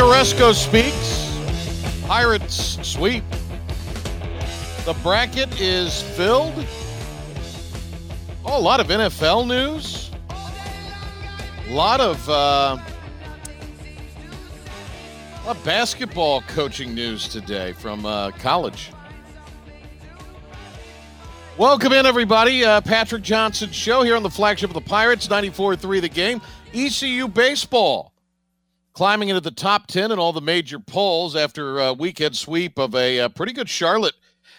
Aresco speaks. Pirates sweep. The bracket is filled. Oh, a lot of NFL news. A lot of uh, a basketball coaching news today from uh, college. Welcome in, everybody. Uh, Patrick Johnson show here on the flagship of the Pirates, 94-3 the game. ECU baseball climbing into the top 10 in all the major polls after a weekend sweep of a, a pretty good Charlotte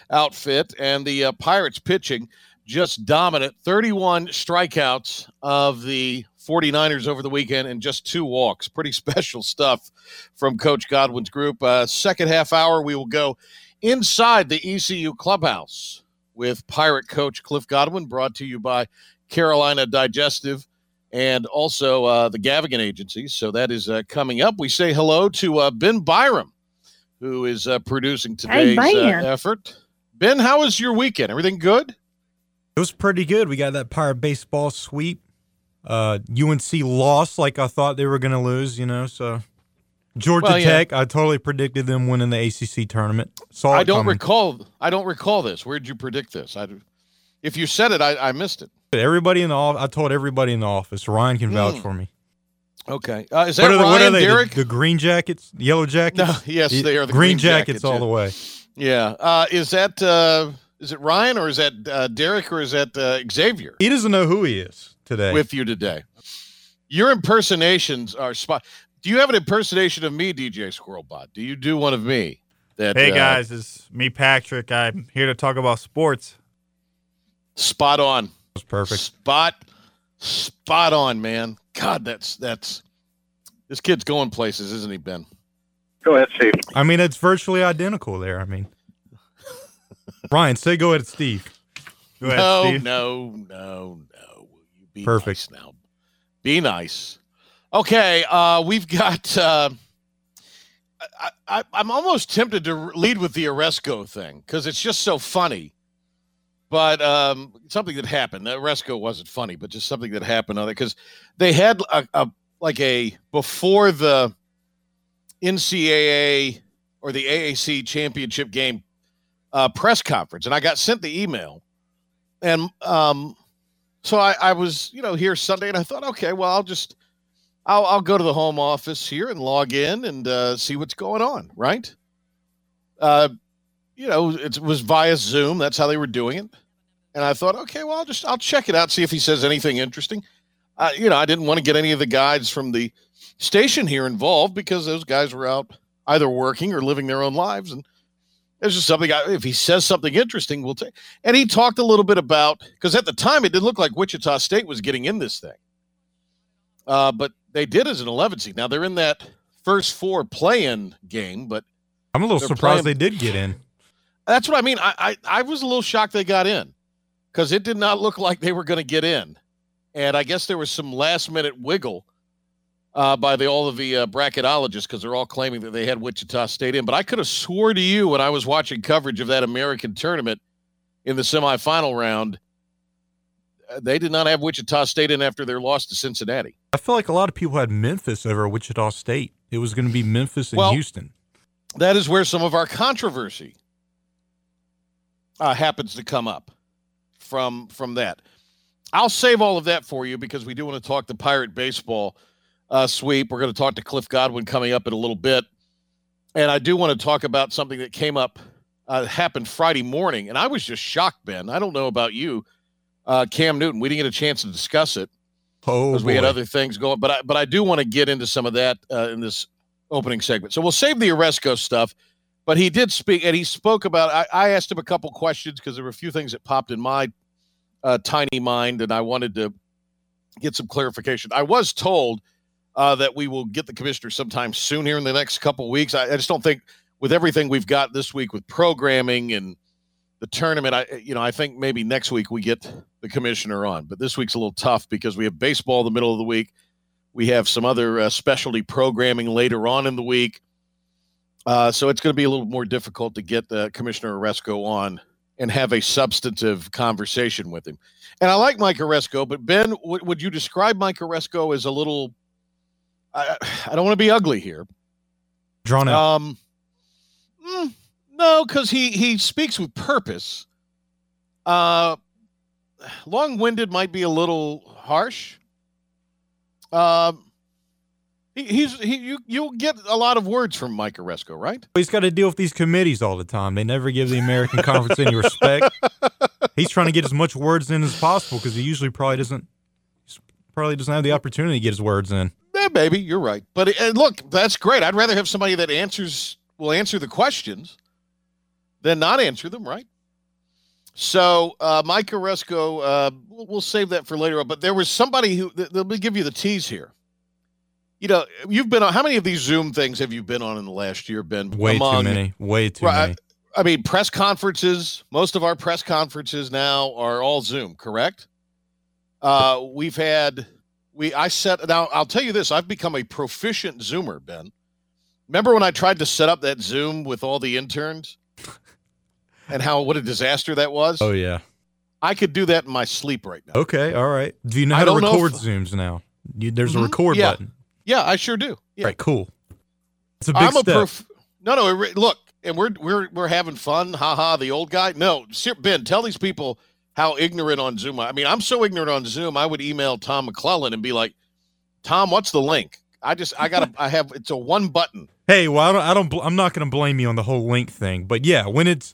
outfit. And the uh, Pirates pitching just dominant 31 strikeouts of the 49ers over the weekend and just two walks. Pretty special stuff from Coach Godwin's group. Uh, second half hour, we will go inside the ECU clubhouse with Pirate coach Cliff Godwin, brought to you by Carolina Digestive and also uh, the Gavigan Agency. So that is uh, coming up. We say hello to uh, Ben Byram, who is uh, producing today's uh, effort. Ben, how was your weekend? Everything good? It was pretty good. We got that Pirate baseball sweep. Uh, UNC lost like I thought they were going to lose, you know. So Georgia Well, yeah. Tech, I totally predicted them winning the ACC tournament. Saw I don't coming. recall. I don't recall this. Where did you predict this? I, if you said it, I, I missed it. Everybody in the office, I told everybody in the office. Ryan can vouch Mm. for me. Okay, uh, is that What are, Ryan what are they? the- Derek? The, green jackets, the yellow jackets. No, yes, they are the green, green jackets, jackets, all yeah. the way. yeah, uh, is that uh, is it Ryan or is that uh, Derek or is that uh, Xavier? He doesn't know who he is today. with you today. Your impersonations are spot. Do you have an impersonation of me, DJ Squirrelbot? Do you do one of me? That Hey uh, guys, it's me, Patrick. I'm here to talk about sports. spot on, was perfect. spot, spot on, man. God, that's that's this kid's going places, isn't he, Ben? Go ahead, Steve. I mean, it's virtually identical there. I mean, Ryan, say go ahead, Steve. Go ahead, no, Steve. no, no, no. Will you be Perfect. nice now? Be nice. Okay, uh, we've got. Uh, I, I, I'm almost tempted to lead with the Aresco thing because it's just so funny. But um, something that happened. The Resco wasn't funny, but just something that happened on it because they had a, a like a before the NCAA or the AAC championship game uh, press conference, and I got sent the email, and um, so I, I was you know here Sunday, and I thought, okay, well I'll just I'll I'll go to the home office here and log in and uh, see what's going on, right? Uh, you know, it was via Zoom. That's how they were doing it, and I thought, okay, well I'll just I'll check it out, see if he says anything interesting. Uh, you know, I didn't want to get any of the guides from the station here involved because those guys were out either working or living their own lives, and it's just something. I, if he says something interesting, we'll take. And he talked a little bit about because at the time it didn't look like Wichita State was getting in this thing, uh, but they did as an 11 seed. Now they're in that first four play-in game, but I'm a little surprised playing- they did get in. that's what I mean. I I, I was a little shocked they got in because it did not look like they were going to get in, and I guess there was some last-minute wiggle uh, by the all of the uh, bracketologists because they're all claiming that they had Wichita State in. But I could have swore to you when I was watching coverage of that American tournament in the semifinal round, uh, they did not have Wichita State in after their loss to Cincinnati. I feel like a lot of people had Memphis over Wichita State. It was going to be Memphis and Well- Houston. that is where some of our controversy uh, happens to come up from from that. I'll save all of that for you because we do want to talk the Pirate baseball uh, sweep. We're going to talk to Cliff Godwin coming up in a little bit, and I do want to talk about something that came up uh, happened Friday morning, and I was just shocked, Ben. I don't know about you, uh, Cam Newton. We didn't get a chance to discuss it Oh, because we had other things going. But I, but I do want to get into some of that uh, in this opening segment. So we'll save the Aresco stuff. But he did speak, and he spoke about. I, I asked him a couple questions because there were a few things that popped in my uh, tiny mind, and I wanted to get some clarification. I was told uh, that we will get the commissioner sometime soon here in the next couple weeks. I, I, just don't think with everything we've got this week with programming and the tournament, I you know I think maybe next week we get the commissioner on, but this week's a little tough because we have baseball the middle of the week. We have some other uh, specialty programming later on in the week. Uh, so it's going to be a little more difficult to get the Commissioner Aresco on and have a substantive conversation with him. And I like Mike Aresco, but Ben, w- would you describe Mike Aresco as a little? I, I don't want to be ugly here. Drawn out. Um, mm, no, because he he speaks with purpose. Uh, long-winded might be a little harsh. Um, he, he's he you you'll get a lot of words from Mike Aresco, right? He's got to deal with these committees all the time. They never give the American Conference any respect. He's trying to get as much words in as possible because he usually probably doesn't probably doesn't have the opportunity to get his words in. Yeah, baby, you're right. But uh, look, that's great. I'd rather have somebody that answers will answer the questions than not answer them, right? So, uh, Mike Aresco, uh, we'll, we'll save that for later on. But there was somebody who, th- let me give you the tease here you know, you've been on how many of these Zoom things have you been on in the last year, Ben? Way Among, too many. Way too right, many. I mean, press conferences, most of our press conferences now are all Zoom, correct? Uh, we've had we I set now I'll tell you this, I've become a proficient Zoomer, Ben. Remember when I tried to set up that Zoom with all the interns? and how what a disaster that was? Oh yeah. I could do that in my sleep right now. Okay, all right. Do you know how to record if, Zooms now? You, there's mm-hmm, a record yeah. button. Yeah, I sure do. Yeah. Right, cool. It's a big I'm step. A prof- no, no. Look, and we're we're we're having fun. Ha ha. The old guy. No, Ben, tell these people how ignorant on Zoom. I mean, I'm so ignorant on Zoom. I would email Tom McClellan and be like, Tom, what's the link? I just I gotta I have it's a one button. Hey, well I don't I don't I'm not gonna blame you on the whole link thing, but yeah, when it's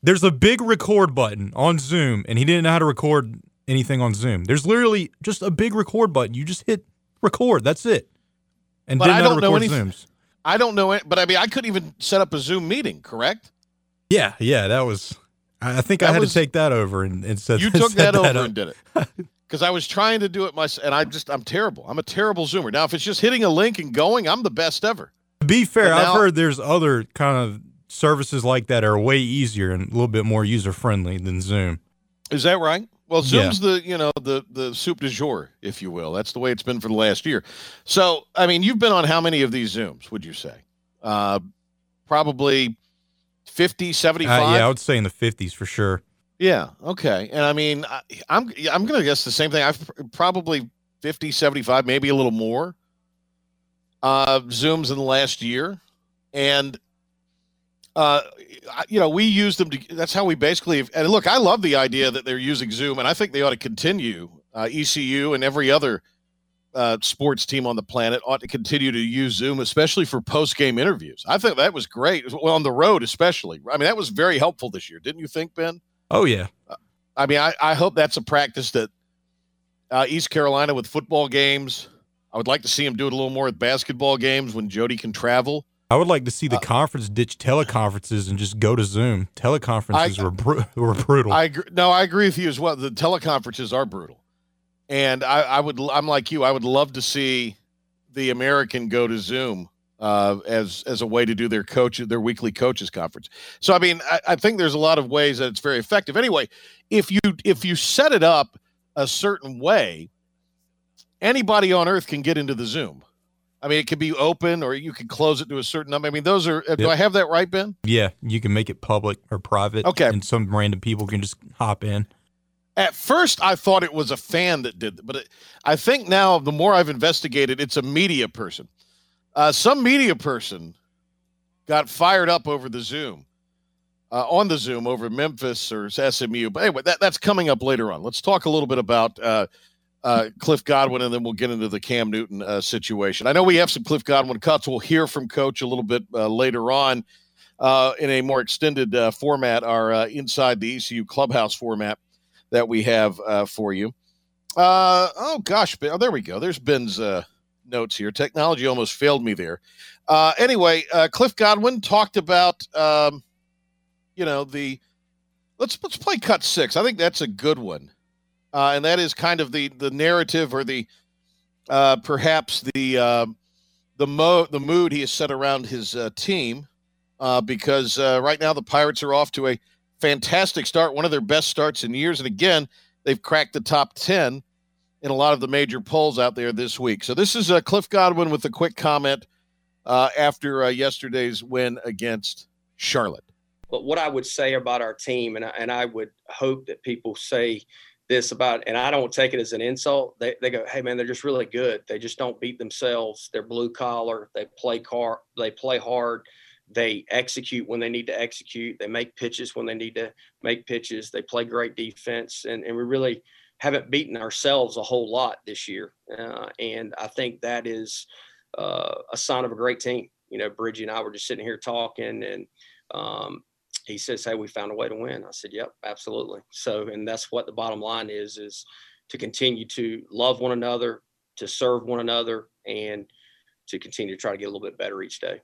there's a big record button on Zoom, and he didn't know how to record anything on Zoom. There's literally just a big record button. You just hit record. That's it and but I don't know any. Zooms. I don't know it, but I mean, I couldn't even set up a Zoom meeting. Correct? Yeah, yeah, that was. I think that I had was, to take that over and, and you took that, that over up. and did it because I was trying to do it myself, and I just I'm terrible. I'm a terrible Zoomer. Now, if it's just hitting a link and going, I'm the best ever. To be fair, now, I've heard there's other kind of services like that are way easier and a little bit more user friendly than Zoom. Is that right? Well, Zoom's yeah. the you know the the soup du jour, if you will. That's the way it's been for the last year. So, I mean, you've been on how many of these Zooms? Would you say? Uh, probably 50, 75? Uh, yeah, I would say in the fifties for sure. Yeah. Okay. And I mean, I, I'm I'm going to guess the same thing. I've probably 50, 75, maybe a little more. Uh, Zooms in the last year, and uh, you know, we use them to. That's how we basically. And look, I love the idea that they're using Zoom, and I think they ought to continue. Uh, ECU and every other uh, sports team on the planet ought to continue to use Zoom, especially for post game interviews. I think that was great. Well, on the road, especially. I mean, that was very helpful this year, didn't you think, Ben? Oh yeah. Uh, I mean, I, I hope that's a practice that uh, East Carolina with football games. I would like to see him do it a little more with basketball games when Jody can travel. I would like to see the uh, conference ditch teleconferences and just go to Zoom. Teleconferences I, were br- were brutal. I agree. No, I agree with you as well. The teleconferences are brutal, and I, I would. I'm like you. I would love to see the American go to Zoom uh, as as a way to do their coach their weekly coaches conference. So I mean, I, I think there's a lot of ways that it's very effective. Anyway, if you if you set it up a certain way, anybody on earth can get into the Zoom. I mean, it could be open or you can close it to a certain number. I mean, those are. Yep. Do I have that right, Ben? Yeah, you can make it public or private. Okay, and some random people can just hop in. At first, I thought it was a fan that did, it, but it, I think now the more I've investigated, it's a media person. Uh, some media person got fired up over the Zoom, uh, on the Zoom over Memphis or SMU. But anyway, that, that's coming up later on. Let's talk a little bit about. Uh, uh, Cliff Godwin, and then we'll get into the Cam Newton uh, situation. I know we have some Cliff Godwin cuts. We'll hear from Coach a little bit uh, later on uh, in a more extended uh, format, our uh, inside the ECU clubhouse format that we have for you. oh gosh, oh there we go. There's Ben's notes here. Technology almost failed me there. Anyway, Cliff Godwin talked about, um, you know, the let's let's play cut six. I think that's a good one, uh, and that is kind of the the narrative or the uh, perhaps the uh, the mo the mood he has set around his uh, team, uh, because uh, right now the Pirates are off to a fantastic start, one of their best starts in years, and again they've cracked the top ten in a lot of the major polls out there this week. So this is Cliff Godwin with a quick comment after yesterday's win against Charlotte. But what I would say about our team, and I, and I would hope that people say this about, and I don't take it as an insult. They, they go, hey man, they're just really good. They just don't beat themselves. They're blue collar. They play car. They play hard. They execute when they need to execute. They make pitches when they need to make pitches. They play great defense, and and we really haven't beaten ourselves a whole lot this year. Uh, and I think that is uh, a sign of a great team. You know, Bridgie and I were just sitting here talking, and um, he says, "Hey, we found a way to win." I said, "Yep, absolutely." So, and that's what the bottom line is: is to continue to love one another, to serve one another, and to continue to try to get a little bit better each day.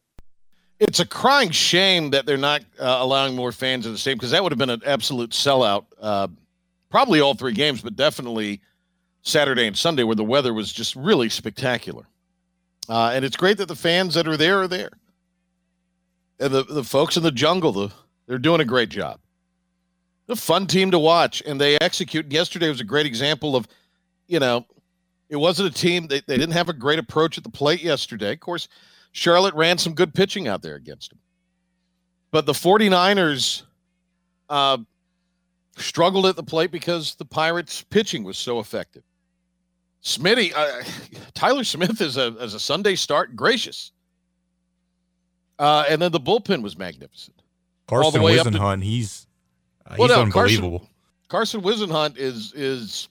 It's a crying shame that they're not uh, allowing more fans in the stadium because that would have been an absolute sellout. Uh, probably all three games, but definitely Saturday and Sunday, where the weather was just really spectacular. Uh, and it's great that the fans that are there are there, and the the folks in the jungle, the, they're doing a great job. A fun team to watch, and they execute. Yesterday was a great example of, you know, it wasn't a team they, they didn't have a great approach at the plate yesterday. Of course, Charlotte ran some good pitching out there against them. But the 49ers uh, struggled at the plate because the Pirates' pitching was so effective. Smitty, uh, Tyler Smith is a as a Sunday start, gracious. Uh, and then the bullpen was magnificent. Carson All the way up to- he's uh, Well, he's no, unbelievable. Carson Whisenhunt is is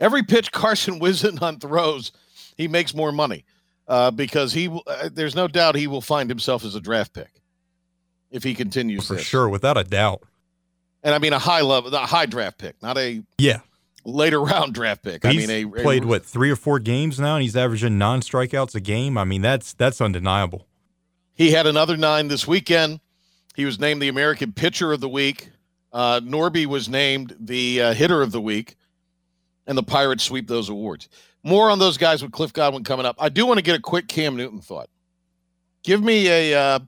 every pitch Carson Whisenhunt throws, he makes more money uh, because he uh, there's no doubt he will find himself as a draft pick if he continues for this. sure, without a doubt. And I mean a high level, a high draft pick, not a Yeah, later round draft pick. I he's mean a, a played what three or four games now, and he's averaging non strikeouts a game. I mean, that's that's undeniable. He had another nine this weekend. He was named the American Pitcher of the Week. Uh, Norby was named the uh, Hitter of the Week, and the Pirates sweep those awards. More on those guys with Cliff Godwin coming up. I do want to get a quick Cam Newton thought. Give me a uh,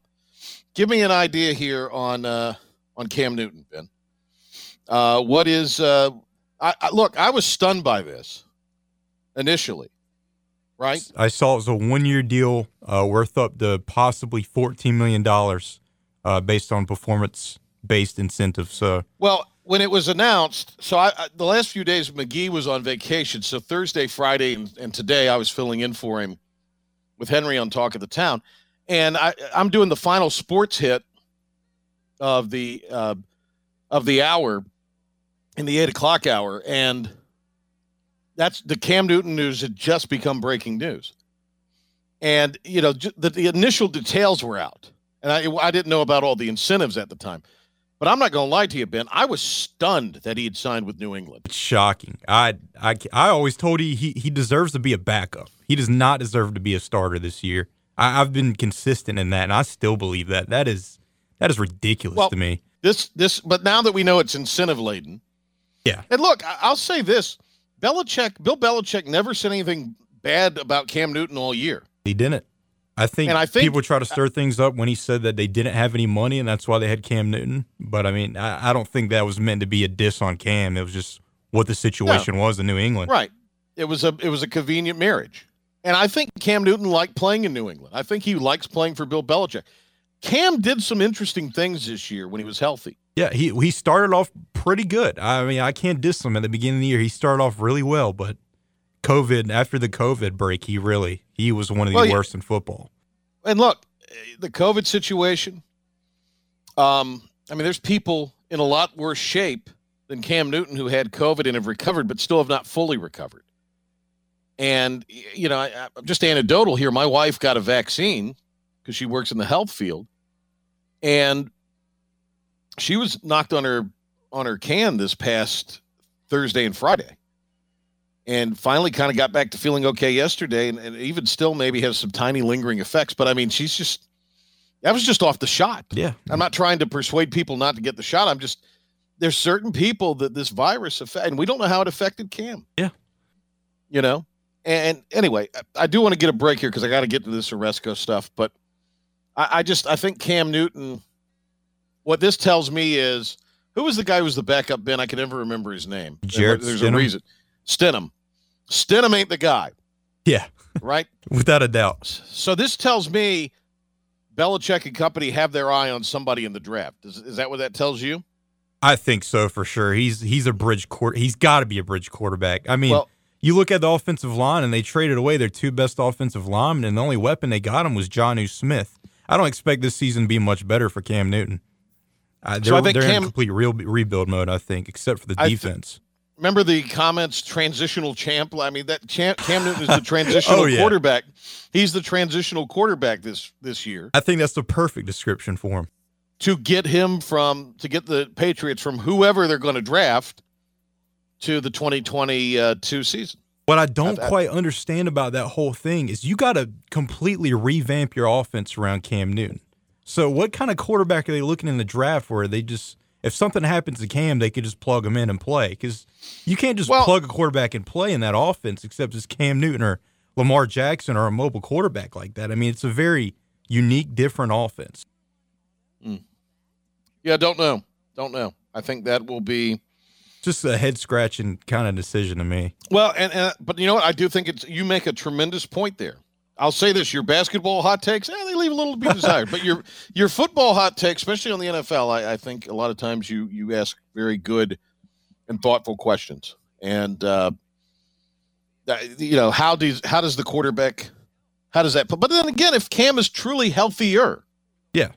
give me an idea here on uh, on Cam Newton, Ben. Uh, what is uh, I, I look? I was stunned by this initially, right? I saw it was a one year deal uh, worth up to possibly $14 million uh, based on performance based incentives. So, Well, when it was announced, so I, I the last few days McGee was on vacation. So Thursday, Friday, and, and today I was filling in for him with Henry on Talk of the Town, and I, I'm doing the final sports hit of the uh, of the hour in the eight o'clock hour, and that's the Cam Newton news had just become breaking news, and you know the, the initial details were out, and I I didn't know about all the incentives at the time. But I'm not going to lie to you, Ben. I was stunned that he had signed with New England. it's shocking. I, I, I always told you he, he deserves to be a backup. He does not deserve to be a starter this year. I, I've been consistent in that, and I still believe that. That is that is ridiculous Well- to me. This, this, but now that we know it's incentive laden, Yeah. And look, I- I'll say this: Belichick, Bill Belichick, never said anything bad about Cam Newton all year. He didn't. I think, And I think- people try to stir things up when he said that they didn't have any money and that's why they had Cam Newton. But I mean, I, I don't think that was meant to be a diss on Cam. It was just what the situation was in New England. Right? It was a, it was a convenient marriage, and I think Cam Newton liked playing in New England. I think he likes playing for Bill Belichick. Cam did some interesting things this year when he was healthy. Yeah, he he started off pretty good. I mean, I can't diss him at the beginning of the year. He started off really well, but COVID after the COVID break, he really he was one of the Well, yeah. worst in football. And look, the COVID situation. Um, I mean, there's people in a lot worse shape than Cam Newton who had COVID and have recovered, but still have not fully recovered. And you know, I, I'm just anecdotal here. My wife got a vaccine because she works in the health field, and she was knocked on her on her can this past Thursday and Friday. And finally kind of got back to feeling okay yesterday, and, and even still maybe has some tiny lingering effects. But I mean, she's just that was just off the shot. Yeah. I'm not trying to persuade people not to get the shot. I'm just there's certain people that this virus affect, and we don't know how it affected Cam. Yeah. You know, and anyway, I- do want to get a break here because I got to get to this Aresco stuff. But I, I just I think Cam Newton. What this tells me is who was the guy who was the backup Ben? I can never remember his name. Jarrett There's Stidham? a reason. Stidham. Stidham ain't the guy, Yeah. right? Without a doubt. So this tells me Belichick and company have their eye on somebody in the draft. Is, is that what that tells you? I think so for sure. He's he's a bridge court. He's got to be a bridge quarterback. I mean, Well- you look at the offensive line, and they traded away their two best offensive linemen, and the only weapon they got him was Jonnu Smith. I don't expect this season to be much better for Cam Newton. Uh, they're So I think they're in complete real rebuild mode, I think, except for the I th- defense. Remember the comments, transitional champ? I mean, that champ, Cam Newton is the transitional Oh, yeah. quarterback. He's the transitional quarterback this this year. I think that's the perfect description for him. to get him from to get the Patriots from whoever they're going to draft to the 2022 season. What I don't I- I- quite understand about that whole thing is you got to completely revamp your offense around Cam Newton. So, what kind of quarterback are they looking in the draft where they just, if something happens to Cam, they could just plug him in and play? Because you can't just Well- plug a quarterback and play in that offense except it's Cam Newton or Lamar Jackson or a mobile quarterback like that. I mean, it's a very unique, different offense. Hmm. Yeah, don't know, don't know. I think that will be Just a head scratching kind of decision to me. well, and, and but you know what? I do think it's you make a tremendous point there. I'll say this: your basketball hot takes, eh, they leave a little to be desired. but your your football hot takes, especially on the NFL, I, I think a lot of times you you ask very good and thoughtful questions. And uh, you know how does how does the quarterback how does that? But then again, if Cam is truly healthier, Yeah.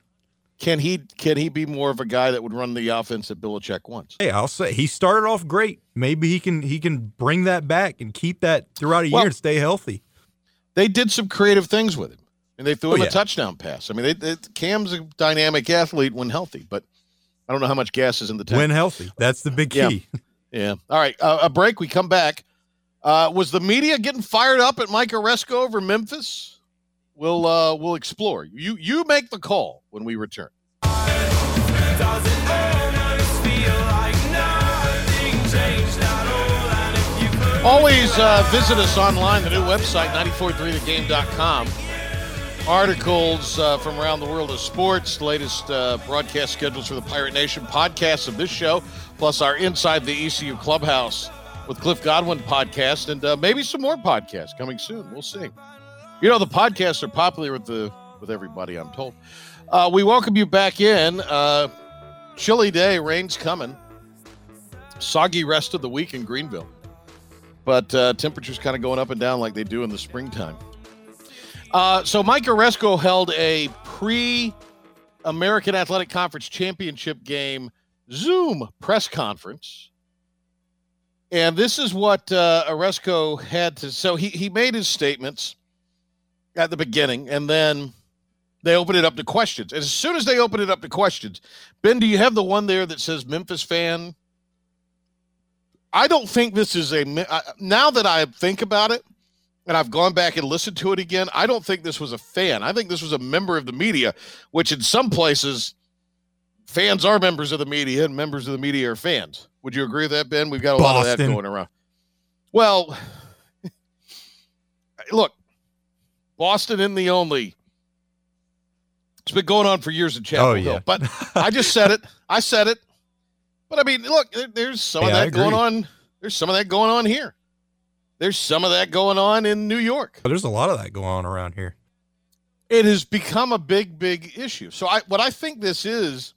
can he can he be more of a guy that would run the offense that Belichick wants? Hey, I'll say he started off great. Maybe he can he can bring that back and keep that throughout a Well- year and stay healthy. They did some creative things with him, and they threw Oh, him yeah. a touchdown pass. I mean, they, they, Cam's a dynamic athlete when healthy, but I don't know how much gas is in the tank. When healthy, that's the big Yeah. key. yeah. All right. Uh, a break. We come back. Uh, was the media getting fired up at Mike Aresco over Memphis? We'll uh, we'll explore. You you make the call when we return. Always uh, visit us online, the new website, 943thegame.com. Articles uh, from around the world of sports, latest uh, broadcast schedules for the Pirate Nation, podcasts of this show, plus our Inside the ECU Clubhouse with Cliff Godwin podcast, and uh, maybe some more podcasts coming soon. We'll see. You know, the podcasts are popular with the with everybody, I'm told. Uh, we welcome you back in. Uh, chilly day, rain's coming. Soggy rest of the week in Greenville but uh, temperatures kind of going up and down like they do in the springtime. Uh, so Mike Aresco held a pre-American Athletic Conference championship game Zoom press conference, and this is what uh, Aresco had to. So he he made his statements at the beginning, and then they opened it up to questions. As soon as they opened it up to questions, Ben, do you have the one there that says Memphis fan? I don't think this is a. Now that I think about it, and I've gone back and listened to it again, I don't think this was a fan. I think this was a member of the media, which in some places, fans are members of the media, and members of the media are fans. Would you agree with that, Ben? We've got a lot of that going around. Well, look, Boston in the only. It's been going on for years in Chapel Oh, Hill, yeah. but I just said it. I said it. But I mean, look, there- there's some of Yeah, I that going on. There's some of that going on here. There's some of that going on in New York. There's a lot of that going on around here. It has become a big, big issue. So I what I think this is,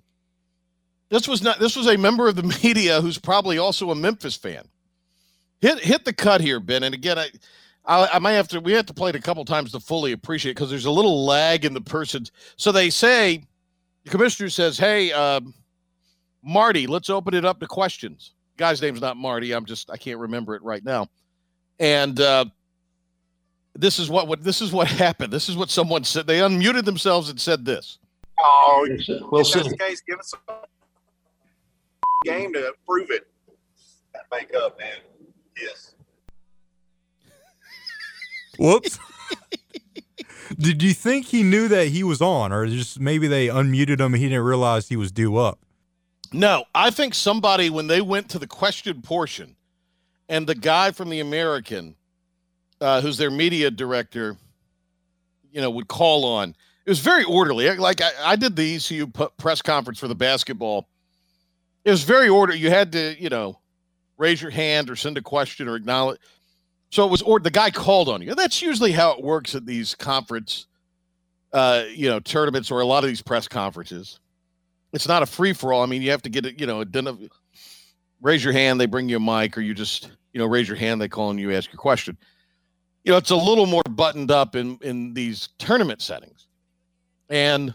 this was not this was a member of the media who's probably also a Memphis fan. Hit hit the cut here, Ben. And again, I I, I might have to we have to play it a couple times to fully appreciate because there's a little lag in the person. So they say the commissioner says, "Hey, um, Marty, let's open it up to questions." Guy's name's not Marty. I'm just I can't remember it right now. And uh, this is what, what this is what happened. This is what someone said. They unmuted themselves and said this. Oh, We'll if see. the case, give us a game to prove it. That make up, man. Yes. Whoops. Did you think he knew that he was on, or just maybe they unmuted him and he didn't realize he was due up? No, I think somebody when they went to the question portion, and the guy from the American, uh, who's their media director, you know, would call on. It was very orderly. Like I, I did the ECU p- press conference for the basketball. It was very orderly. You had to, you know, raise your hand or send a question or acknowledge. So it was, or the guy called on you. That's usually how it works at these conference, uh, you know, tournaments or a lot of these press conferences. It's not a free for all. I mean, you have to get it, you know, identif- raise your hand, they bring you a mic, or you just, you know, raise your hand, they call on you, ask your question. You know, it's a little more buttoned up in in these tournament settings. And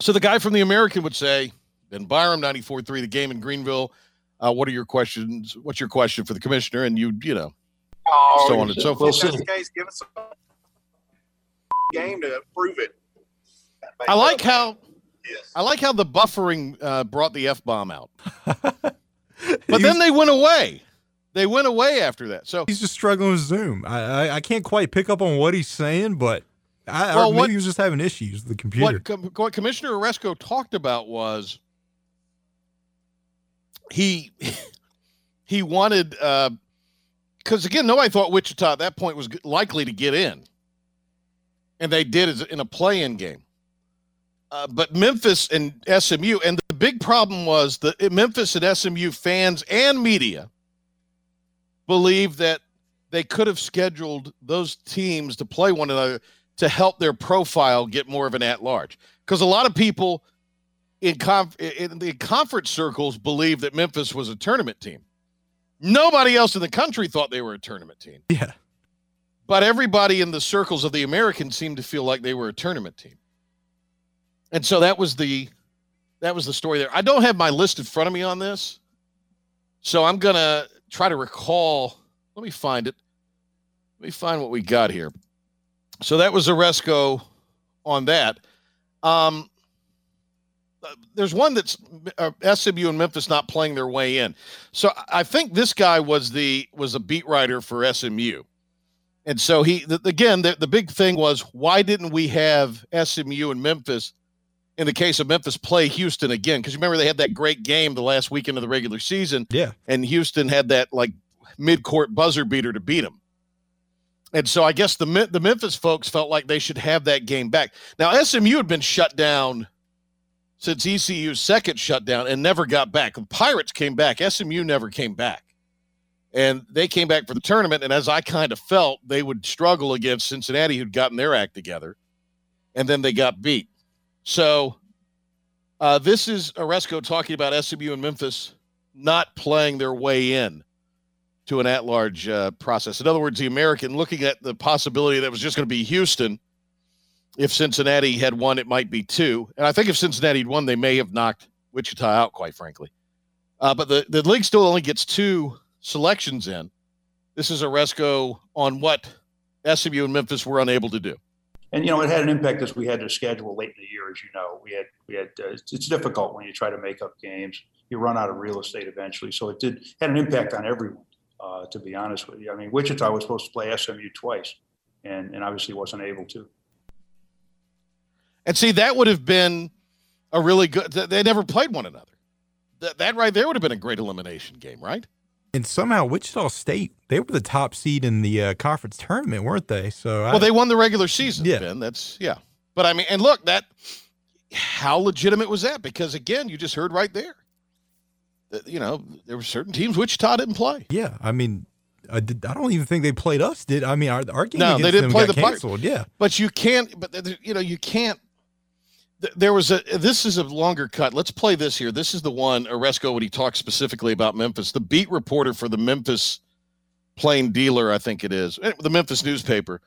so the guy from the American would say, Ben Byram, 94.3, the game in Greenville. Uh, what are your questions? What's your question for the commissioner? And you, you know, so on and so forth. in this case, give us a game to prove it. I like how Yes. I like how the buffering uh, brought the f bomb out, but He then they went away. They went away after that. So He's just struggling with Zoom. I, I I can't quite pick up on what he's saying, but I, Well, or maybe what- he was just having issues with the computer. what, com- what Commissioner Aresco talked about was he he wanted because again nobody thought Wichita at that point was likely to get in, and they did as in a play-in game. Uh, but Memphis and SMU, and the big problem was the Memphis and SMU fans and media believed that they could have scheduled those teams to play one another to help their profile get more of an at-large. Because a lot of people in, conf- in the conference circles believe that Memphis was a tournament team. Nobody else in the country thought they were a tournament team, yeah, but everybody in the circles of the Americans seemed to feel like they were a tournament team. And so that was the that was the story there. I don't have my list in front of me on this, so I'm gonna try to recall. Let me find it. Let me find what we got here. So that was Aresco on that. Um, there's one that's uh, SMU and Memphis not playing their way in. So I think this guy was the was a beat writer for SMU, and so he the, again the, the big thing was why didn't we have SMU and Memphis in the case of Memphis play Houston again because remember they had that great game the last weekend of the regular season yeah. and Houston had that like mid-court buzzer beater to beat them. And so I guess the the Memphis folks felt like they should have that game back. Now SMU had been shut down since ECU's second shutdown and never got back. The Pirates came back. SMU never came back. And they came back for the tournament. And as I kind of felt, they would struggle against Cincinnati, who'd gotten their act together. And then they got beat. So uh, this is Aresco talking about SMU and Memphis not playing their way in to an at-large uh, process. In other words, the American looking at the possibility that was just going to be Houston. If Cincinnati had won, it might be two. And I think if Cincinnati had won, they may have knocked Wichita out, quite frankly. Uh, but the, the league still only gets two selections in. This is Aresco on what SMU and Memphis were unable to do. And you know, it had an impact as we had to schedule late in the year, as you know. We had we had uh, it's, difficult when you try to make up games. You run out of real estate eventually, so it did had an impact on everyone. Uh, to be honest with you, I mean, Wichita was supposed to play SMU twice, and and obviously wasn't able to. And see, that would have been a really good. They never played one another. That, that right there would have been a great elimination game, right? And somehow Wichita State, they were the top seed in the uh, conference tournament, weren't they? So I, Well, they won the regular season. Yeah. Ben. That's yeah. But I mean, and look, that how legitimate was that? Because again, you just heard right there. that, You know, there were certain teams Wichita didn't play. yeah, I mean, I, did, I don't even think they played us. Did I mean our, our game No, against they didn't them play the canceled? Yeah, But you can't. But you know, you can't. Th- There was a. This is a longer cut. Let's play this here. This is the one Aresco when he talks specifically about Memphis. The beat reporter for the Memphis Plain Dealer, I think it is, eh, the Memphis newspaper,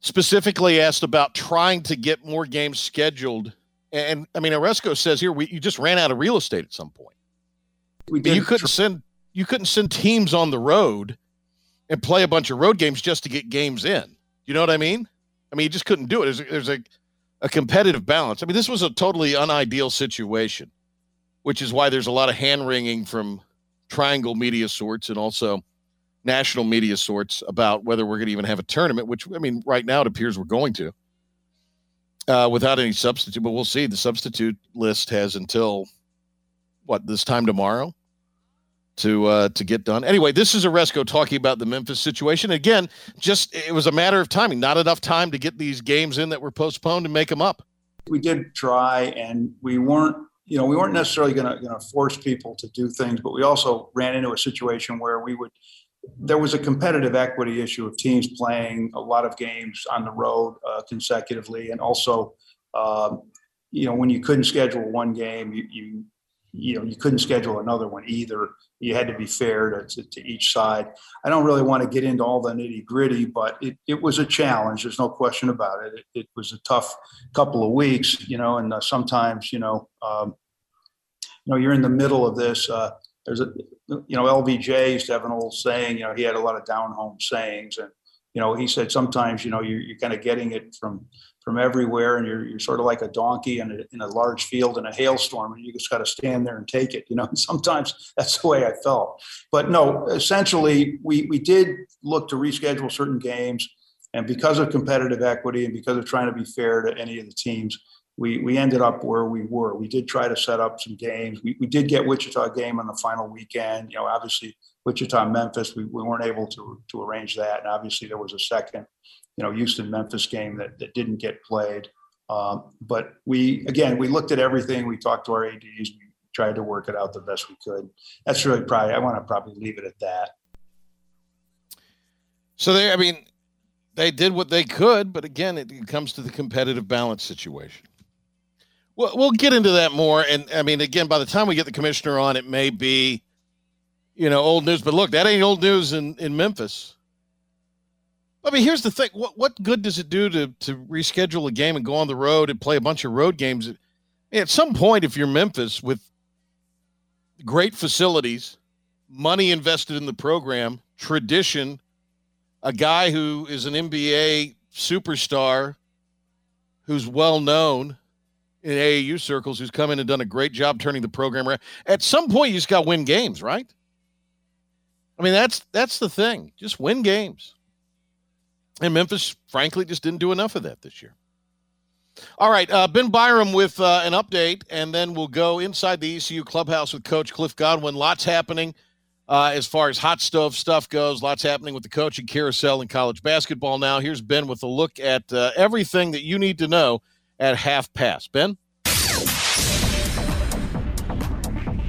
specifically asked about trying to get more games scheduled. And I mean, Aresco says here, we you just ran out of real estate at some point. We you couldn't send you couldn't send teams on the road and play a bunch of road games just to get games in. You know what I mean? I mean, you just couldn't do it. There's there's a, a competitive balance. I mean, this was a totally unideal situation, which is why there's a lot of hand wringing from Triangle Media sorts and also national media sorts about whether we're going to even have a tournament, which I mean, right now it appears we're going to, uh, without any substitute. But we'll see. The substitute list has until what this time tomorrow to uh, to get done. Anyway, this is Aresco talking about the Memphis situation. Again, just it was a matter of timing. Not enough time to get these games in that were postponed and make them up. We did try, and we weren't. You know, we weren't necessarily going to force people to do things, but we also ran into a situation where we would there was a competitive equity issue of teams playing a lot of games on the road uh, consecutively, and also, um, you know, when you couldn't schedule one game, you, you you know you couldn't schedule another one either. You had to be fair to, to, to each side. I don't really want to get into all the nitty gritty, but it, it was a challenge. There's no question about it. It, it was a tough couple of weeks, you know, and uh, sometimes you know um, you know you're in the middle of this. Uh, there's a you know LBJ used to have an old saying. You know he had a lot of down home sayings, and you know he said sometimes you know you're, you're kind of getting it from from everywhere, and you're, you're sort of like a donkey in a, in a large field in a hailstorm, and you just got to stand there and take it. You know, sometimes that's the way I felt. But no, essentially, we we did look to reschedule certain games, and because of competitive equity and because of trying to be fair to any of the teams, we we ended up where we were. We did try to set up some games. We, we did get Wichita game on the final weekend. You know, obviously Wichita Memphis, we, we weren't able to to arrange that, and obviously there was a second you know Houston Memphis game that that didn't get played. Um, but we again we looked at everything. We talked to our ads. We tried to work it out the best we could. That's really probably I want to probably leave it at that. So they, I mean, they did what they could, but again, it comes to the competitive balance situation. Well, we'll get into that more. And I mean, again, by the time we get the commissioner on, it may be, you know, old news. But look, that ain't old news in in Memphis. I mean, here's the thing: what what good does it do to to reschedule a game and go on the road and play a bunch of road games? At some point, if you're Memphis with great facilities, money invested in the program, tradition, a guy who is an NBA superstar, who's well known in AAU circles, who's come in and done a great job turning the program around. At some point, you just got to win games, right? I mean, that's that's the thing. Just win games. And Memphis, frankly, just didn't do enough of that this year. All right, uh, Ben Byram with uh, an update, and then we'll go inside the ECU clubhouse with Coach Cliff Godwin. Lots happening uh, as far as hot stove stuff goes. Lots happening with the coaching carousel in college basketball now. Here's Ben with a look at uh, everything that you need to know at half past. Ben?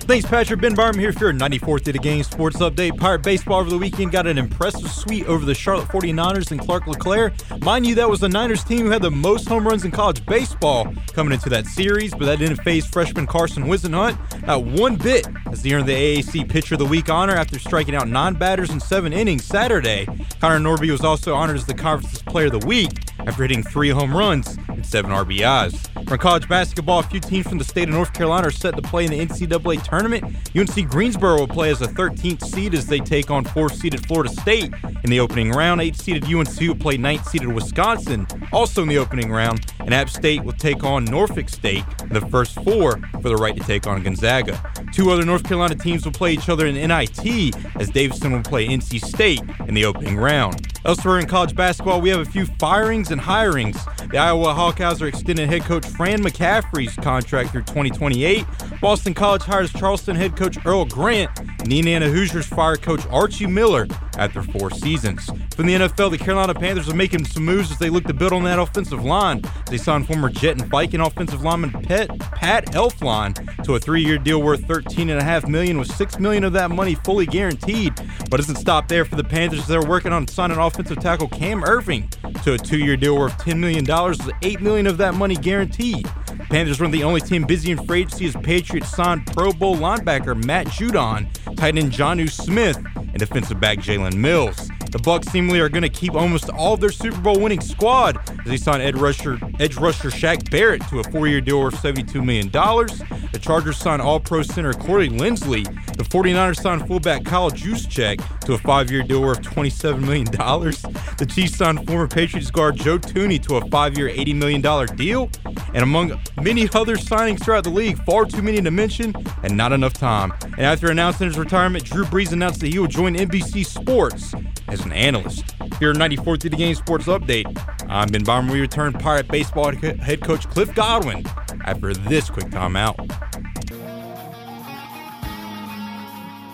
Thanks, Patrick. Ben Byram here for your 94th Day of game sports update. Pirate baseball over the weekend got an impressive sweep over the Charlotte 49ers and Clark LeClair. Mind you, that was the Niners team who had the most home runs in college baseball coming into that series, but that didn't phase freshman Carson Whisenhunt not one bit as he earned the AAC Pitcher of the Week honor after striking out nine batters in seven innings Saturday. Connor Norby was also honored as the conference's Player of the Week after hitting three home runs and seven RBIs. From college basketball, a few teams from the state of North Carolina are set to play in the NCAA tournament. UNC Greensboro will play as a 13th seed as they take on 4th-seeded Florida State in the opening round. 8th-seeded UNC will play 9th-seeded Wisconsin, also in the opening round, and App State will take on Norfolk State in the first four for the right to take on Gonzaga. Two other North Carolina teams will play each other in NIT as Davidson will play NC State in the opening round. Elsewhere in college basketball, we have a few firings and hirings. The Iowa Hawkeyes are extending head coach Fran McCaffery's contract through 2028. Boston College hires Charleston head coach Earl Grant, and Indiana Hoosiers fire coach Archie Miller after four seasons. From the NFL, the Carolina Panthers are making some moves as they look to build on that offensive line. They signed former Jet and Viking offensive lineman Pat, Pat Elflein to a three-year deal worth 13.5 million, with 6 million of that money fully guaranteed. But it doesn't stop there for the Panthers. They're working on signing offensive tackle Cam Erving to a two-year deal worth $10 million, with 8 million of that money guaranteed. Panthers weren't the only team busy in free agency as Patriots signed Pro Bowl linebacker Matt Judon, tight end Jonnu Smith, and defensive back Jalen Mills. The Bucks seemingly are going to keep almost all of their Super Bowl winning squad as they sign edge rusher, edge rusher Shaq Barrett to a four-year deal worth $72 million. The Chargers signed All-Pro center Corey Linsley The 49ers signed fullback Kyle Juszczyk to a five-year deal worth $27 million. The Chiefs signed former Patriots guard Joe Thuney to a five-year, $80 million deal. And among many other signings throughout the league, far too many to mention and not enough time. And after announcing his retirement, Drew Brees announced that he will join NBC Sports as an analyst. Here at 94th the Game Sports Update, I'm Ben Byram. We return Pirate Baseball head coach Cliff Godwin after this quick timeout.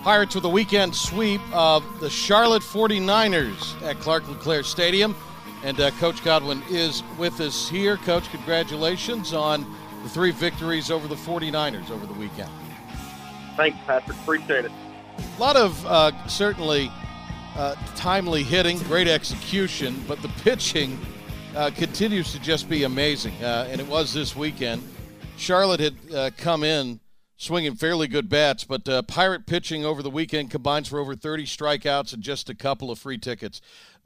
Pirates with a weekend sweep of the Charlotte 49ers at Clark LeClair Stadium. And uh, Coach Godwin is with us here. Coach, congratulations on the three victories over the 49ers over the weekend. Thanks, Patrick. Appreciate it. A lot of uh, certainly uh, timely hitting, great execution, but the pitching uh, continues to just be amazing. Uh, and it was this weekend. Charlotte had uh, come in swinging fairly good bats, but uh, Pirate pitching over the weekend combines for over 30 strikeouts and just a couple of free tickets.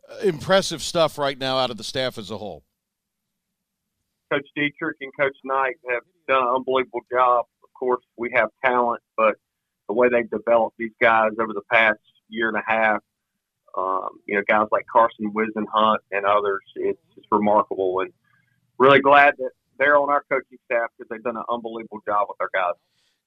Uh, impressive stuff right now out of the staff as a whole. Coach Dietrich and Coach Knight have done an unbelievable job. Of course, we have talent, but the way they've developed these guys over the past year and a half, um, you know, guys like Carson Whisenhunt and others, it's, it's remarkable. And really glad that they're on our coaching staff because they've done an unbelievable job with our guys.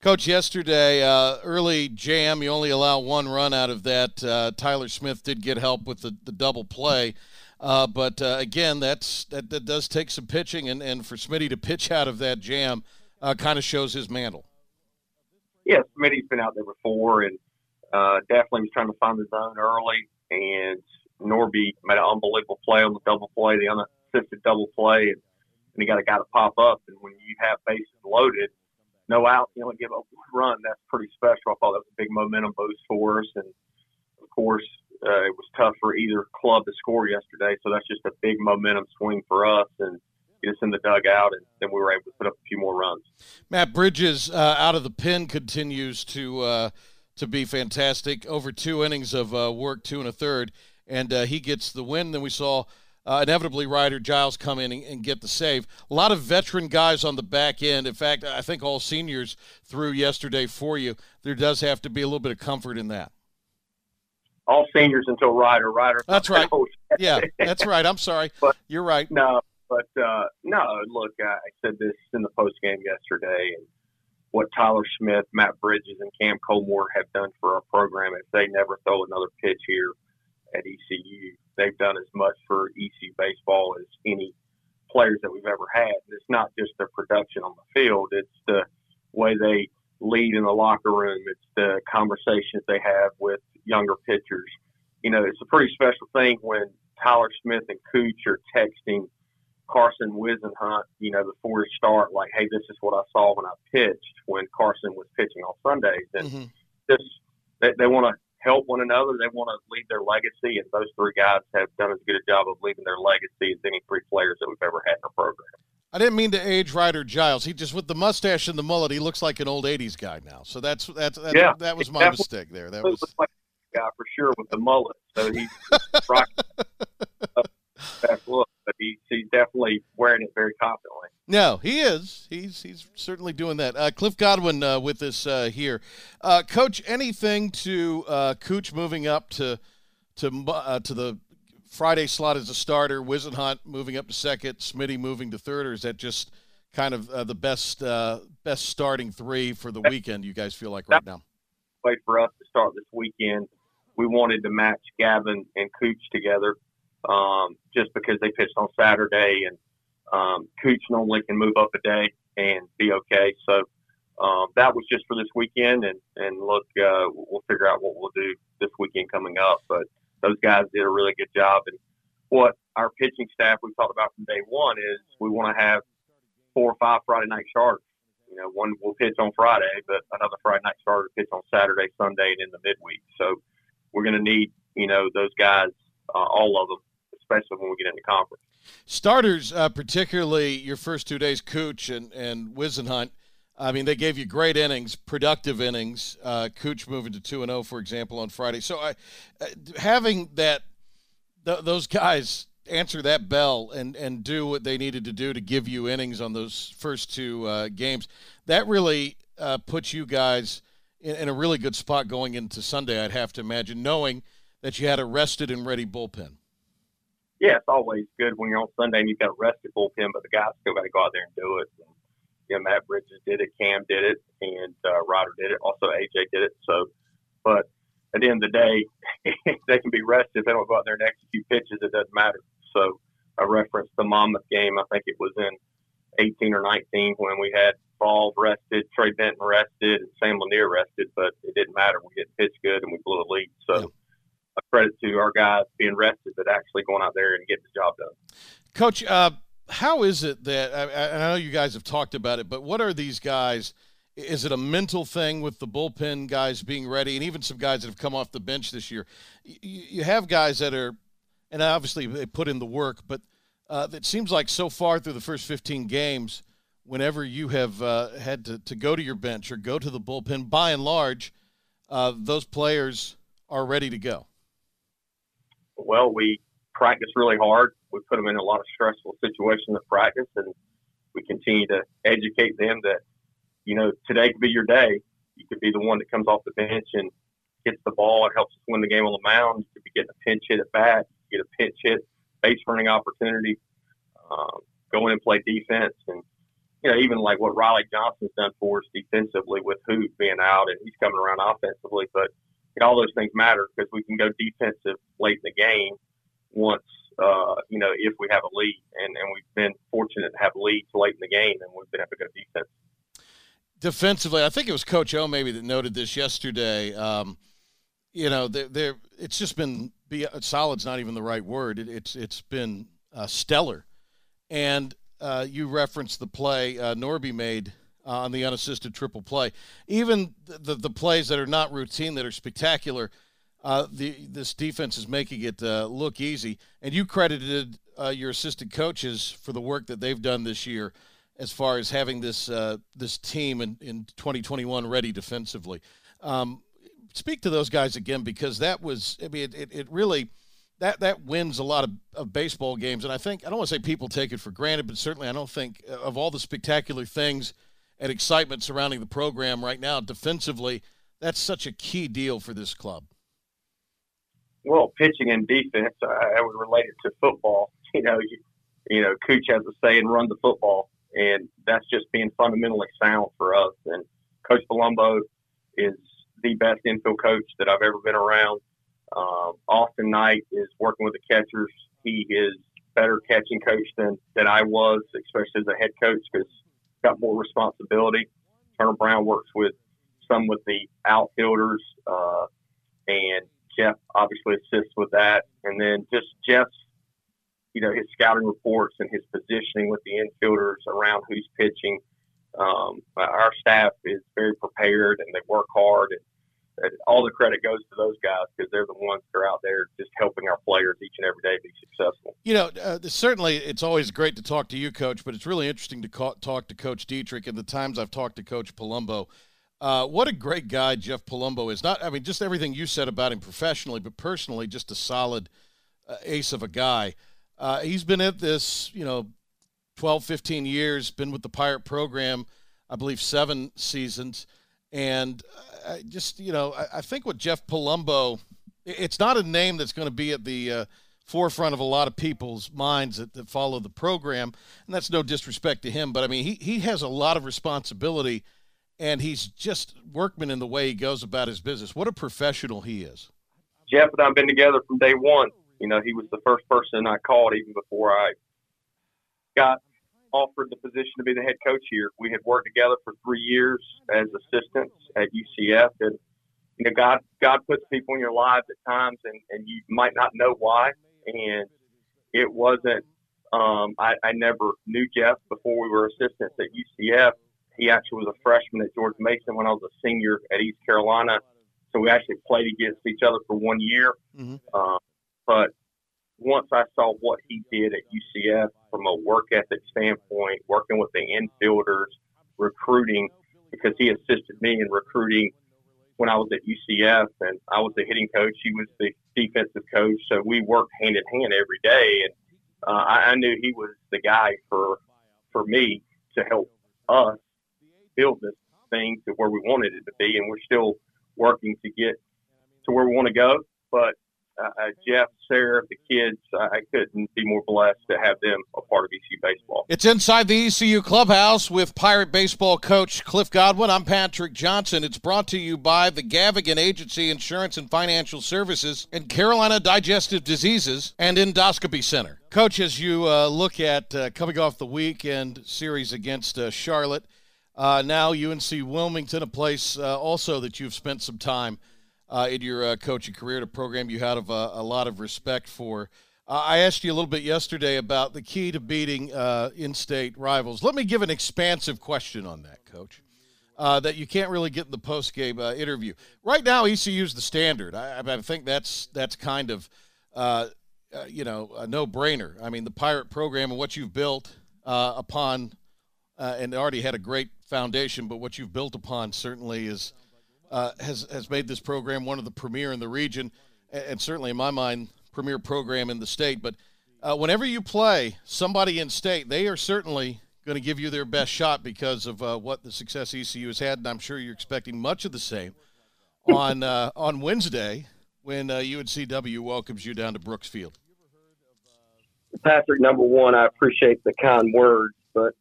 Coach, yesterday, uh, early jam, you only allow one run out of that. Uh, Tyler Smith did get help with the, the double play. Uh, but uh, again, that's that, that does take some pitching, and, and for Smitty to pitch out of that jam uh, kind of shows his mantle. Yeah, Smitty's been out there before, and uh, definitely was trying to find the zone early. And Norby made an unbelievable play on the double play, the unassisted double play, and, and he got a guy to pop up. And when you have bases loaded – no out, you know, give up a run. That's pretty special. I thought that was a big momentum boost for us. And of course, uh, it was tough for either club to score yesterday. So that's just a big momentum swing for us and get us in the dugout. And then we were able to put up a few more runs. Matt Bridges uh, out of the pen continues to, uh, to be fantastic. Over two innings of uh, work, two and a third. And uh, he gets the win. Then we saw uh, inevitably Ryder Giles come in and, and, get the save. A lot of veteran guys on the back end. In fact, I think all seniors through yesterday for you. There does have to be a little bit of comfort in that. All seniors until Ryder. Ryder. That's right. yeah, that's right. I'm sorry. But, You're right. No, but uh, no. Look, I said this in the post game yesterday, and what Tyler Smith, Matt Bridges, and Cam Colmore have done for our program. If they never throw another pitch here at ECU, they've done as much for ECU baseball as any players that we've ever had. It's not just their production on the field; it's the way they lead in the locker room. It's the conversations they have with younger pitchers. You know, it's a pretty special thing when Tyler Smith and Cooch are texting Carson Whisenhunt, you know, before he start, like, hey, this is what I saw when I pitched when Carson was pitching on Sundays. And mm-hmm. just they, they want to help one another. They want to leave their legacy, and those three guys have done as good a job of leaving their legacy as any three players that we've ever had in our program. I didn't mean to age Ryder Giles. He just with the mustache and the mullet, he looks like an old ¡80s guy now. So that's that's that, yeah, that was my mistake there. That was like guy for sure with the mullet. So he's rocking that look, but he, he's definitely wearing it very confidently. No, he is. He's he's certainly doing that. Uh, Cliff Godwin uh, with us uh, here, uh, Coach. Anything to uh, Cooch moving up to to uh, to the Friday slot as a starter, Whisenhunt moving up to second, Smitty moving to third, or is that just kind of the best best starting three for the weekend? You guys feel like right now? Way for us to start this weekend. We wanted to match Gavin and Cooch together, um, just because they pitched on Saturday and um, Cooch normally can move up a day and be okay. So um, that was just for this weekend, and and look, uh, we'll figure out what we'll do this weekend coming up. But those guys did a really good job, and what our pitching staff we talked about from day one is we want to have four or five Friday night starters. You know, one will pitch on Friday, but another Friday night starter pitch on Saturday, Sunday, and in the midweek. So we're going to need you know those guys, uh, all of them, especially when we get into conference. Starters, uh, particularly your first two days, Cooch and and Whisenhunt. I mean, they gave you great innings, productive innings. Uh, Cooch moving to two and zero, oh, for example, on Friday. So, I, uh, having that th- those guys answer that bell and and do what they needed to do to give you innings on those first two uh, games, that really uh, puts you guys in, in a really good spot going into Sunday. I'd have to imagine, knowing that you had a rested and ready bullpen. Yeah, it's always good when you're on Sunday and you've got a rested bullpen, but the guys still got to go out there and do it. And, you know, Matt Bridges did it, Cam did it, and uh, Ryder did it. Also, AJ did it. So, but at the end of the day, they can be rested if they don't go out there and execute pitches. It doesn't matter. So, I referenced the Monmouth game. I think it was in 18 or 19 when we had Falls rested, Trey Benton rested, and Sam Lanier rested, but it didn't matter. We didn't pitch good and we blew a lead. So. Yeah a credit to our guys being rested, but actually going out there and getting the job done. Coach, uh, how is it that I, I, know you guys have talked about it, but what are these guys? Is it a mental thing with the bullpen guys being ready, and even some guys that have come off the bench this year? You, you have guys that are, and obviously they put in the work, but uh, it seems like so far through the first 15 games, whenever you have uh, had to, to go to your bench or go to the bullpen, by and large, uh, those players are ready to go. Well, we practice really hard. We put them in a lot of stressful situations at practice, and we continue to educate them that, you know, today could be your day. You could be the one that comes off the bench and gets the ball and helps us win the game on the mound. You could be getting a pinch hit at bat, get a pinch hit, base running opportunity, um, go in and play defense. And, you know, even like what Riley Johnson's done for us defensively with Hoot being out and he's coming around offensively. But and all those things matter because we can go defensive late in the game once uh, you know if we have a lead, and, and we've been fortunate to have leads late in the game, and we've been able to go defense. Defensively, I think it was Coach O maybe that noted this yesterday. Um, you know, there, it's just been be, solid's not even the right word. It, it's it's been uh, stellar, and uh, you referenced the play uh, Norby made uh, on the unassisted triple play. Even the, the, plays that are not routine, that are spectacular, uh, the this defense is making it uh, look easy. And you credited uh, your assistant coaches for the work that they've done this year, as far as having this uh, this team in, in 2021 ready defensively. Um, speak to those guys again because that was I mean it, it really that that wins a lot of, of baseball games and I think I don't want to say people take it for granted but certainly I don't think uh, of all the spectacular things and excitement surrounding the program right now defensively. That's such a key deal for this club. Well, pitching and defense, I, would relate it to football. You know, you, you know, Cooch has a say and run the football, and that's just being fundamentally sound for us. And Coach Palumbo is the best infield coach that I've ever been around. Um, Austin Knight is working with the catchers. He is better catching coach than, than I was, especially as a head coach, because got more responsibility. Turner Brown works with some with the outfielders, uh, and Jeff obviously assists with that. And then just Jeff's, you know, his scouting reports and his positioning with the infielders around who's pitching. Um, our staff is very prepared and they work hard. And all the credit goes to those guys because they're the ones that are out there just helping our players each and every day be successful. You know, uh, certainly it's always great to talk to you, Coach, but it's really interesting to ca- talk to Coach Dietrich. And the times I've talked to Coach Palumbo, uh, what a great guy Jeff Palumbo is. Not, I mean, just everything you said about him professionally, but personally, just a solid uh, ace of a guy. Uh, he's been at this, you know, 12, 15 years, been with the Pirate program, I believe, seven seasons. And I just, you know, I, think with Jeff Palumbo, it's not a name that's going to be at the uh, forefront of a lot of people's minds that, that follow the program. And that's no disrespect to him, but I mean, he, he has a lot of responsibility and he's just workman in the way he goes about his business. What a professional he is. Jeff and I've been together from day one. You know, he was the first person I called even before I got offered the position to be the head coach here. We had worked together for three years as assistants at UCF, and you know, God God puts people in your lives at times, and, and you might not know why. And it wasn't. Um, I, I never knew Jeff before we were assistants at UCF. He actually was a freshman at George Mason when I was a senior at East Carolina. So we actually played against each other for one year. Mm-hmm. Uh, but once I saw what he did at UCF from a work ethic standpoint, working with the infielders, recruiting, because he assisted me in recruiting when I was at UCF and I was the hitting coach. He was the defensive coach. So we worked hand in hand every day. And uh, I, I knew he was the guy for, for me to help us build this, thing to where we wanted it to be, and we're still working to get to where we want to go. But uh, uh, Jeff, Sarah, the kids, I couldn't be more blessed to have them a part of ECU baseball. It's inside the ECU clubhouse with Pirate baseball coach Cliff Godwin. I'm Patrick Johnson. It's brought to you by the Gavigan Agency Insurance and Financial Services and Carolina Digestive Diseases and Endoscopy Center. Coach, as you uh, look at uh, coming off the weekend series against uh, Charlotte, uh, now UNC Wilmington, a place also that you've spent some time – uh, in your uh, coaching career, at a program you had uh, a lot of respect for. Uh, I asked you a little bit yesterday about the key to beating uh, in-state rivals. Let me give an expansive question on that, Coach. Uh, that you can't really get in the post-game interview. Right now, ECU is the standard. I, I, think that's that's kind of you know a no-brainer. I mean, the Pirate program and what you've built upon, and already had a great foundation, but what you've built upon certainly is uh, has has made this program one of the premier in the region, and, certainly in my mind, premier program in the state. But uh, whenever you play somebody in state, they are certainly going to give you their best shot because of uh, what the success ECU has had, and I'm sure you're expecting much of the same on uh, on Wednesday when UNCW uh, welcomes you down to Brooks Field. Patrick, number one, I appreciate the kind words, but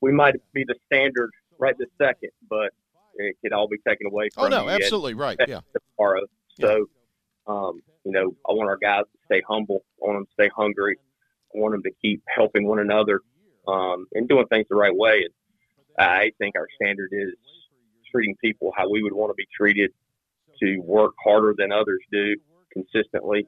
we might be the standard right this second, but it could all be taken away oh, from oh, no, absolutely right. Yeah. Tomorrow. So, yeah. um, you know, I want our guys to stay humble. I want them to stay hungry. I want them to keep helping one another um, and doing things the right way. And I think our standard is treating people how we would want to be treated, to work harder than others do consistently.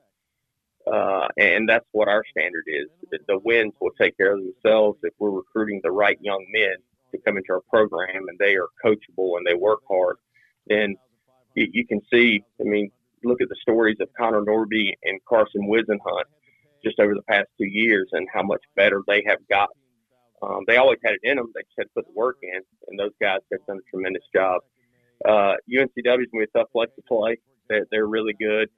Uh, and that's what our standard is. The wins will take care of themselves if we're recruiting the right young men to come into our program and they are coachable and they work hard, then you, you can see. I mean, look at the stories of Connor Norby and Carson Whisenhunt just over the past two years and how much better they have gotten. Um, they always had it in them. They just had to put the work in, and those guys have done a tremendous job. Uh, UNCW is going to be a tough place to play. They're, they're really good.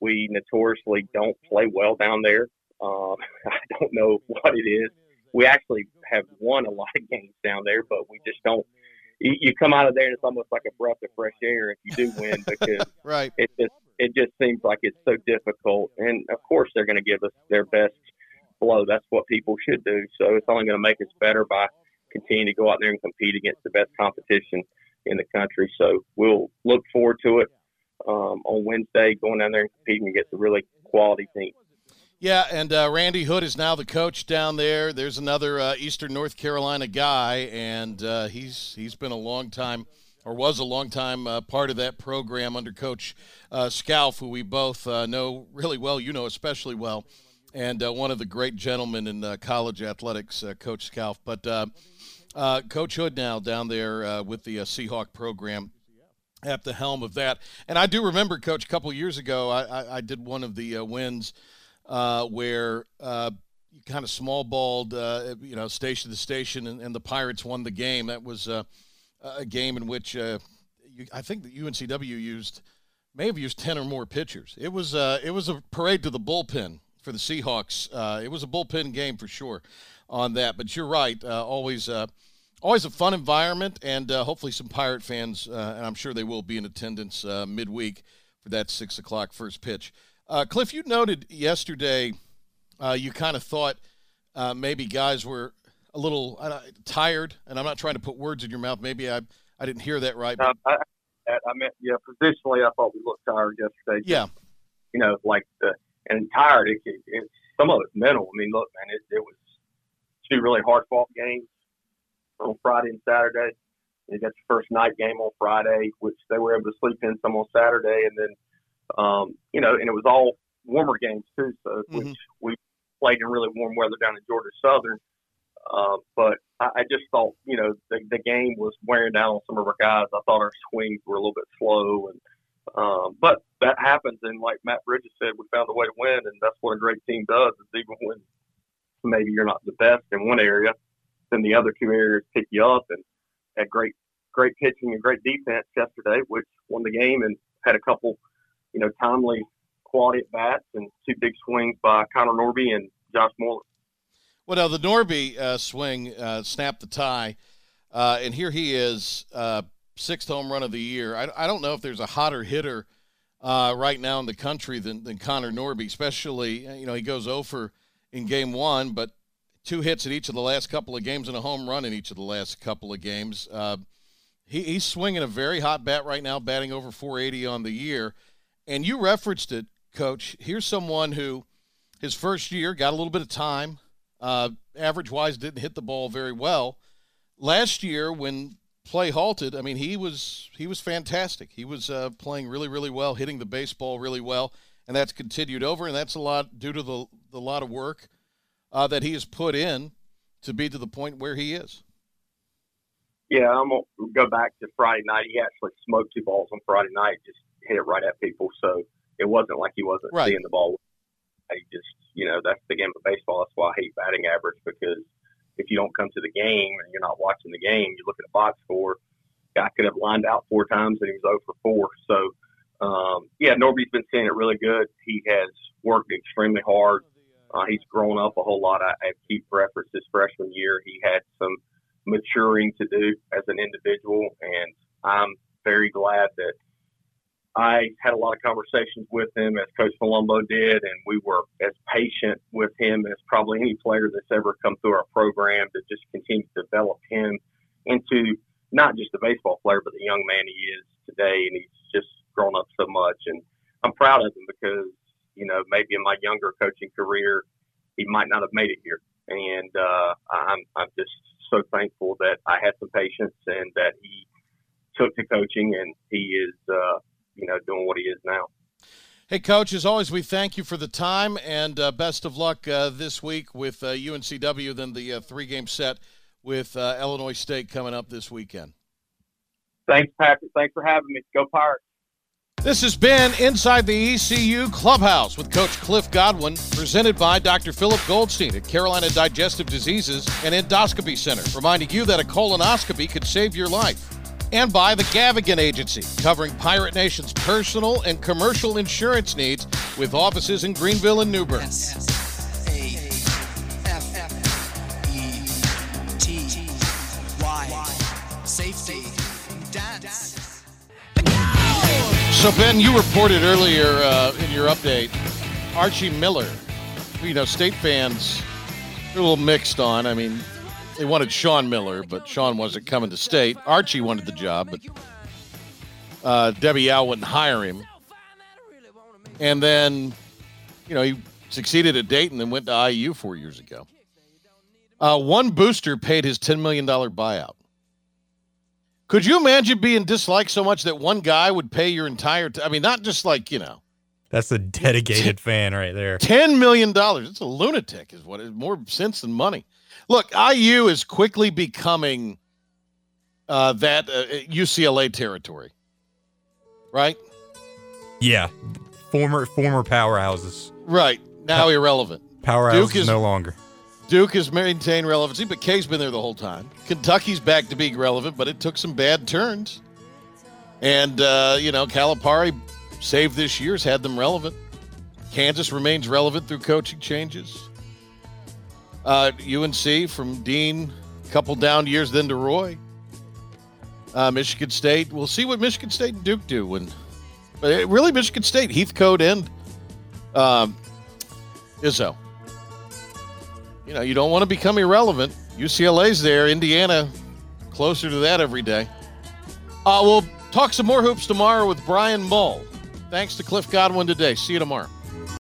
We notoriously don't play well down there. Um, I don't know what it is we actually have won a lot of games down there, but we just don't. You, you come out of there and it's almost like a breath of fresh air if you do win because right. it just it just seems like it's so difficult. And of course, they're going to give us their best blow. That's what people should do. So it's only going to make us better by continuing to go out there and compete against the best competition in the country. So we'll look forward to it um, on Wednesday, going down there and competing against a really quality team. Yeah, and uh, Randy Hood is now the coach down there. There's another uh, Eastern North Carolina guy, and uh, he's he's been a long time, or was a long time uh, part of that program under Coach uh, Scalf, who we both uh, know really well. You know especially well, and one of the great gentlemen in college athletics, Coach Scalf. But Coach Hood now down there with the Seahawk program at the helm of that. And I do remember, Coach, a couple years ago, I, I, I did one of the wins uh, where uh, you kind of small balled, uh, you know, station to station, and, and, the Pirates won the game. That was uh, a game in which uh, you, I think the UNCW used may have used ten or more pitchers. It was uh, it was a parade to the bullpen for the Seahawks. it was a bullpen game for sure on that. But you're right, always. Always a fun environment, and hopefully some Pirate fans, and I'm sure they will be in attendance midweek for that six o'clock first pitch. Uh, Cliff, you noted yesterday uh, you kind of thought uh, maybe guys were a little uh, tired, and I'm not trying to put words in your mouth. Maybe I I didn't hear that right. But... I, I meant yeah, positionally, I thought we looked tired yesterday. Yeah, you know, like the and tired. It, it, it, some of it's mental. I mean, look, man, it, it was two really hard fought games on Friday and Saturday. You got your first night game on Friday, which they were able to sleep in some on Saturday, and then um, you know, and it was all warmer games too, so mm-hmm. which we played in really warm weather down in Georgia Southern. Uh, but I, I just thought, you know, the, the game was wearing down on some of our guys. I thought our swings were a little bit slow, and um, but that happens. And like Matt Bridges said, we found a way to win, and that's what a great team does. Is even when maybe you're not the best in one area, then the other two areas pick you up. And had great, great pitching and great defense yesterday, which won the game, and had a couple you know, timely quality at bats and two big swings by Connor Norby and Josh Moylan. Well, now the Norby uh, swing uh, snapped the tie, uh, and here he is, uh, sixth home run of the year. I, I don't know if there's a hotter hitter uh, right now in the country than, than Connor Norby, especially, you know, he goes over in game one, but two hits in each of the last couple of games and a home run in each of the last couple of games. Uh, he, he's swinging a very hot bat right now, batting over 480 on the year. And you referenced it, Coach. Here's someone who his first year got a little bit of time, uh, average wise, didn't hit the ball very well. Last year, when play halted, I mean, he was he was fantastic. He was uh, playing really, really well, hitting the baseball really well, and that's continued over, and that's a lot due to the the lot of work uh, that he has put in to be to the point where he is. Yeah, I'm gonna go back to Friday night. He actually smoked two balls on Friday night, just hit it right at people. So it wasn't like he wasn't right. seeing the ball. He just, you know, that's the game of baseball. That's why I hate batting average because if you don't come to the game and you're not watching the game, you look at a box score. Guy could have lined out four times and he was 0 for 4. So, um, yeah, Norby's been seeing it really good. He has worked extremely hard. Uh, he's grown up a whole lot. I, I keep reference his freshman year. He had some maturing to do as an individual, and I'm very glad that I had a lot of conversations with him as Coach Palumbo did, and we were as patient with him as probably any player that's ever come through our program to just continue to develop him into not just a baseball player, but the young man he is today. And he's just grown up so much. And I'm proud of him because, you know, maybe in my younger coaching career, he might not have made it here. And uh, I'm, I'm just so thankful that I had some patience and that he took to coaching and he is, uh, you know, doing what he is now. Hey, Coach, as always, we thank you for the time and uh, best of luck uh, this week with uh, UNCW, then the uh, three game set with uh, Illinois State coming up this weekend. Thanks, Patrick. Thanks for having me. Go Pirates. This has been Inside the ECU Clubhouse with Coach Cliff Godwin, presented by Dr. Philip Goldstein at Carolina Digestive Diseases and Endoscopy Center, reminding you that a colonoscopy could save your life. And by the Gavigan Agency, covering Pirate Nation's personal and commercial insurance needs with offices in Greenville and New Bern. Safety. Dance. So, Ben, you reported earlier uh, in your update Archie Miller. You know, state fans are a little mixed on. I mean, they wanted Sean Miller, but Sean wasn't coming to state. Archie wanted the job, but uh, Debbie Yow wouldn't hire him. And then, you know, he succeeded at Dayton and went to IU four years ago. Uh, one booster paid his $10 million buyout. Could you imagine being disliked so much that one guy would pay your entire? T- I mean, not just like you know, That's a dedicated fan right there. ten million dollars. It's a lunatic, is what is more sense than money. Look, IU is quickly becoming uh, that uh, UCLA territory, right? Yeah, former former powerhouses. Right now, irrelevant. Powerhouses Duke is- no longer. Duke has maintained relevancy, but K's been there the whole time. Kentucky's back to being relevant, but it took some bad turns. And, uh, you know, Calipari saved this year's had them relevant. Kansas remains relevant through coaching changes. Uh, UNC from Dean, couple down years, then to Roy. Uh, Michigan State. We'll see what Michigan State and Duke do when. But it, really, Michigan State, Heathcote and um, Izzo you know, you don't want to become irrelevant. UCLA's there, Indiana closer to that every day. Uh, we'll talk some more hoops tomorrow with Brian Mull. Thanks to Cliff Godwin today. See you tomorrow.